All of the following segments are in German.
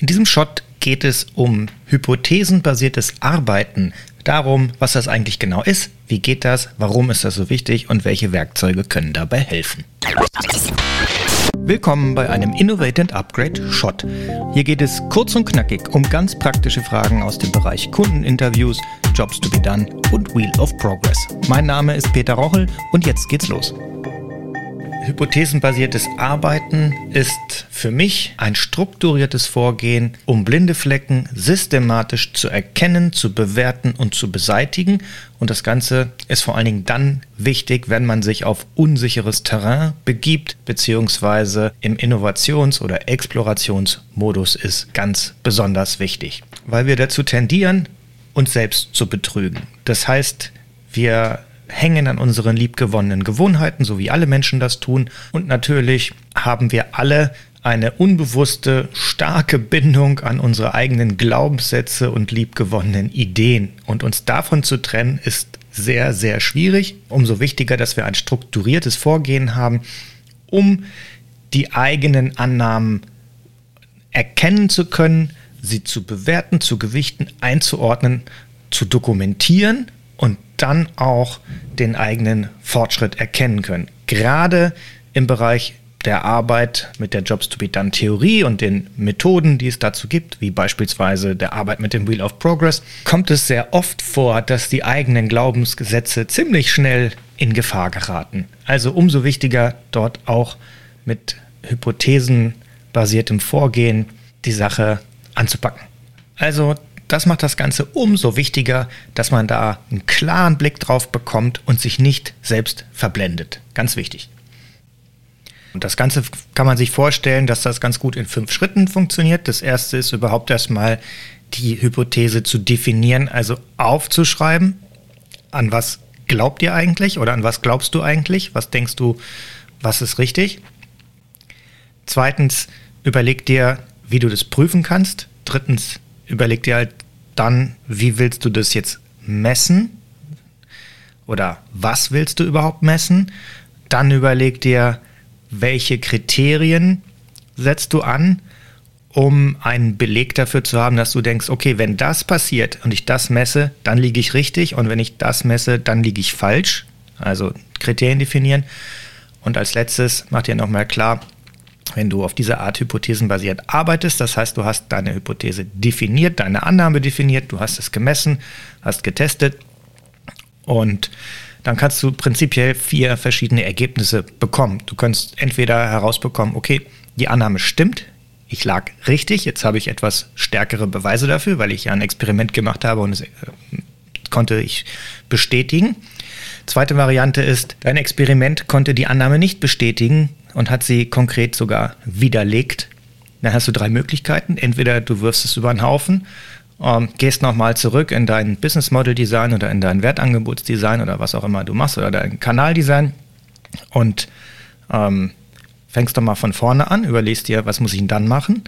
In diesem Shot geht es um hypothesenbasiertes Arbeiten, darum, was das eigentlich genau ist, wie geht das, warum ist das so wichtig und welche Werkzeuge können dabei helfen. Willkommen bei einem Innovate and Upgrade Shot. Hier geht es kurz und knackig um ganz praktische Fragen aus dem Bereich Kundeninterviews, Jobs to be done und Wheel of Progress. Mein Name ist Peter Rochel und jetzt geht's los. Hypothesenbasiertes Arbeiten ist für mich ein strukturiertes Vorgehen, um blinde Flecken systematisch zu erkennen, zu bewerten und zu beseitigen. Und das Ganze ist vor allen Dingen dann wichtig, wenn man sich auf unsicheres Terrain begibt, beziehungsweise im Innovations- oder Explorationsmodus ist ganz besonders wichtig, weil wir dazu tendieren, uns selbst zu betrügen. Das heißt, wir hängen an unseren liebgewonnenen Gewohnheiten, so wie alle Menschen das tun. Und natürlich haben wir alle eine unbewusste, starke Bindung an unsere eigenen Glaubenssätze und liebgewonnenen Ideen. Und uns davon zu trennen, ist sehr, sehr schwierig. Umso wichtiger, dass wir ein strukturiertes Vorgehen haben, um die eigenen Annahmen erkennen zu können, sie zu bewerten, zu gewichten, einzuordnen, zu dokumentieren dann auch den eigenen Fortschritt erkennen können. Gerade im Bereich der Arbeit mit der Jobs to be done Theorie und den Methoden, die es dazu gibt, wie beispielsweise der Arbeit mit dem Wheel of Progress, kommt es sehr oft vor, dass die eigenen Glaubensgesetze ziemlich schnell in Gefahr geraten. Also umso wichtiger dort auch mit hypothesenbasiertem Vorgehen die Sache anzupacken. Also das macht das Ganze umso wichtiger, dass man da einen klaren Blick drauf bekommt und sich nicht selbst verblendet. Ganz wichtig. Und das Ganze kann man sich vorstellen, dass das ganz gut in fünf Schritten funktioniert. Das erste ist überhaupt erstmal die Hypothese zu definieren, also aufzuschreiben, an was glaubt ihr eigentlich oder an was glaubst du eigentlich? Was denkst du, was ist richtig? Zweitens, überleg dir, wie du das prüfen kannst. Drittens, überleg dir halt dann, wie willst du das jetzt messen? Oder was willst du überhaupt messen? Dann überleg dir, welche Kriterien setzt du an, um einen Beleg dafür zu haben, dass du denkst, okay, wenn das passiert und ich das messe, dann liege ich richtig und wenn ich das messe, dann liege ich falsch. Also Kriterien definieren. Und als letztes mach dir nochmal klar, wenn du auf diese Art hypothesenbasiert arbeitest, das heißt, du hast deine Hypothese definiert, deine Annahme definiert, du hast es gemessen, hast getestet und dann kannst du prinzipiell vier verschiedene Ergebnisse bekommen. Du kannst entweder herausbekommen, okay, die Annahme stimmt, ich lag richtig, jetzt habe ich etwas stärkere Beweise dafür, weil ich ja ein Experiment gemacht habe und es äh, konnte ich bestätigen. Zweite Variante ist, dein Experiment konnte die Annahme nicht bestätigen, und hat sie konkret sogar widerlegt. Dann hast du drei Möglichkeiten. Entweder du wirfst es über den Haufen, ähm, gehst nochmal zurück in dein Business Model Design oder in dein Wertangebotsdesign oder was auch immer du machst oder dein Kanaldesign und ähm, fängst doch mal von vorne an, überlegst dir, was muss ich denn dann machen.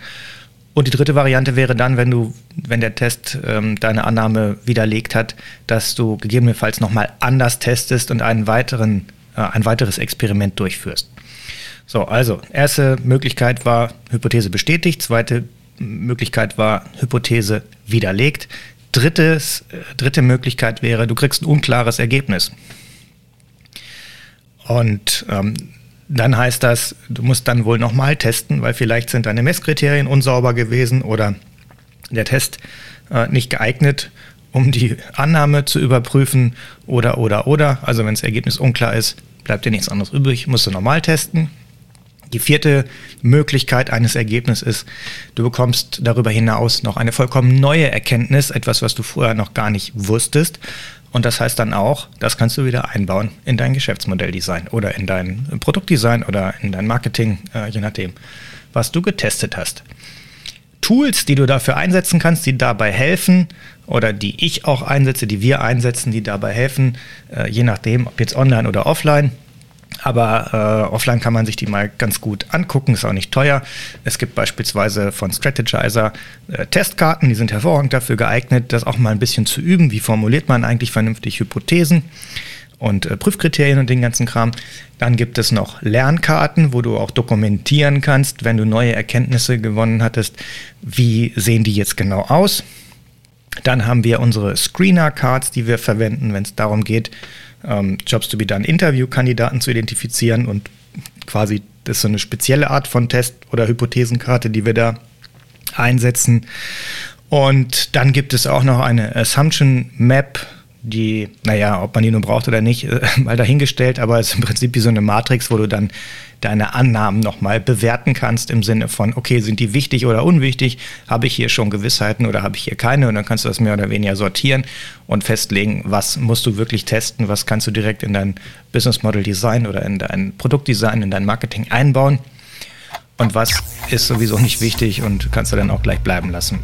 Und die dritte Variante wäre dann, wenn du, wenn der Test ähm, deine Annahme widerlegt hat, dass du gegebenenfalls nochmal anders testest und einen weiteren, äh, ein weiteres Experiment durchführst. So, also, erste Möglichkeit war Hypothese bestätigt, zweite Möglichkeit war Hypothese widerlegt. Drittes, dritte Möglichkeit wäre, du kriegst ein unklares Ergebnis. Und ähm, dann heißt das, du musst dann wohl nochmal testen, weil vielleicht sind deine Messkriterien unsauber gewesen oder der Test äh, nicht geeignet, um die Annahme zu überprüfen oder, oder, oder. Also wenn das Ergebnis unklar ist, bleibt dir nichts anderes übrig, musst du normal testen. Die vierte Möglichkeit eines Ergebnisses ist, du bekommst darüber hinaus noch eine vollkommen neue Erkenntnis, etwas, was du vorher noch gar nicht wusstest. Und das heißt dann auch, das kannst du wieder einbauen in dein Geschäftsmodelldesign oder in dein Produktdesign oder in dein Marketing, äh, je nachdem, was du getestet hast. Tools, die du dafür einsetzen kannst, die dabei helfen oder die ich auch einsetze, die wir einsetzen, die dabei helfen, äh, je nachdem, ob jetzt online oder offline, aber äh, offline kann man sich die mal ganz gut angucken, ist auch nicht teuer. Es gibt beispielsweise von Strategizer äh, Testkarten, die sind hervorragend dafür geeignet, das auch mal ein bisschen zu üben. Wie formuliert man eigentlich vernünftig Hypothesen? und äh, Prüfkriterien und den ganzen Kram. Dann gibt es noch Lernkarten, wo du auch dokumentieren kannst, wenn du neue Erkenntnisse gewonnen hattest, wie sehen die jetzt genau aus. Dann haben wir unsere Screener-Cards, die wir verwenden, wenn es darum geht, ähm, Jobs to be done Interviewkandidaten zu identifizieren und quasi das ist so eine spezielle Art von Test oder Hypothesenkarte, die wir da einsetzen. Und dann gibt es auch noch eine Assumption Map, die, naja, ob man die nun braucht oder nicht, mal dahingestellt, aber es ist im Prinzip wie so eine Matrix, wo du dann deine Annahmen nochmal bewerten kannst im Sinne von, okay, sind die wichtig oder unwichtig? Habe ich hier schon Gewissheiten oder habe ich hier keine? Und dann kannst du das mehr oder weniger sortieren und festlegen, was musst du wirklich testen, was kannst du direkt in dein Business Model Design oder in dein Produktdesign, in dein Marketing einbauen und was ist sowieso nicht wichtig und kannst du dann auch gleich bleiben lassen.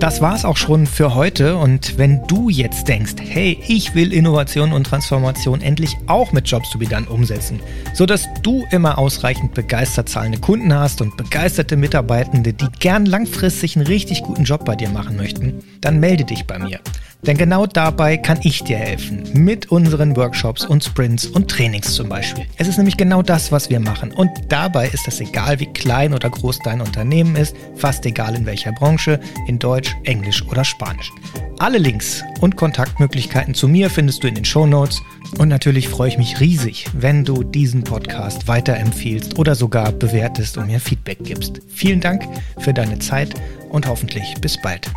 Das war es auch schon für heute und wenn du jetzt denkst, hey, ich will Innovation und Transformation endlich auch mit Jobs to be done umsetzen, sodass du immer ausreichend begeistert zahlende Kunden hast und begeisterte Mitarbeitende, die gern langfristig einen richtig guten Job bei dir machen möchten, dann melde dich bei mir. Denn genau dabei kann ich dir helfen. Mit unseren Workshops und Sprints und Trainings zum Beispiel. Es ist nämlich genau das, was wir machen. Und dabei ist es egal, wie klein oder groß dein Unternehmen ist, fast egal in welcher Branche, in Deutsch, Englisch oder Spanisch. Alle Links und Kontaktmöglichkeiten zu mir findest du in den Show Notes. Und natürlich freue ich mich riesig, wenn du diesen Podcast weiterempfiehlst oder sogar bewertest und mir Feedback gibst. Vielen Dank für deine Zeit und hoffentlich bis bald.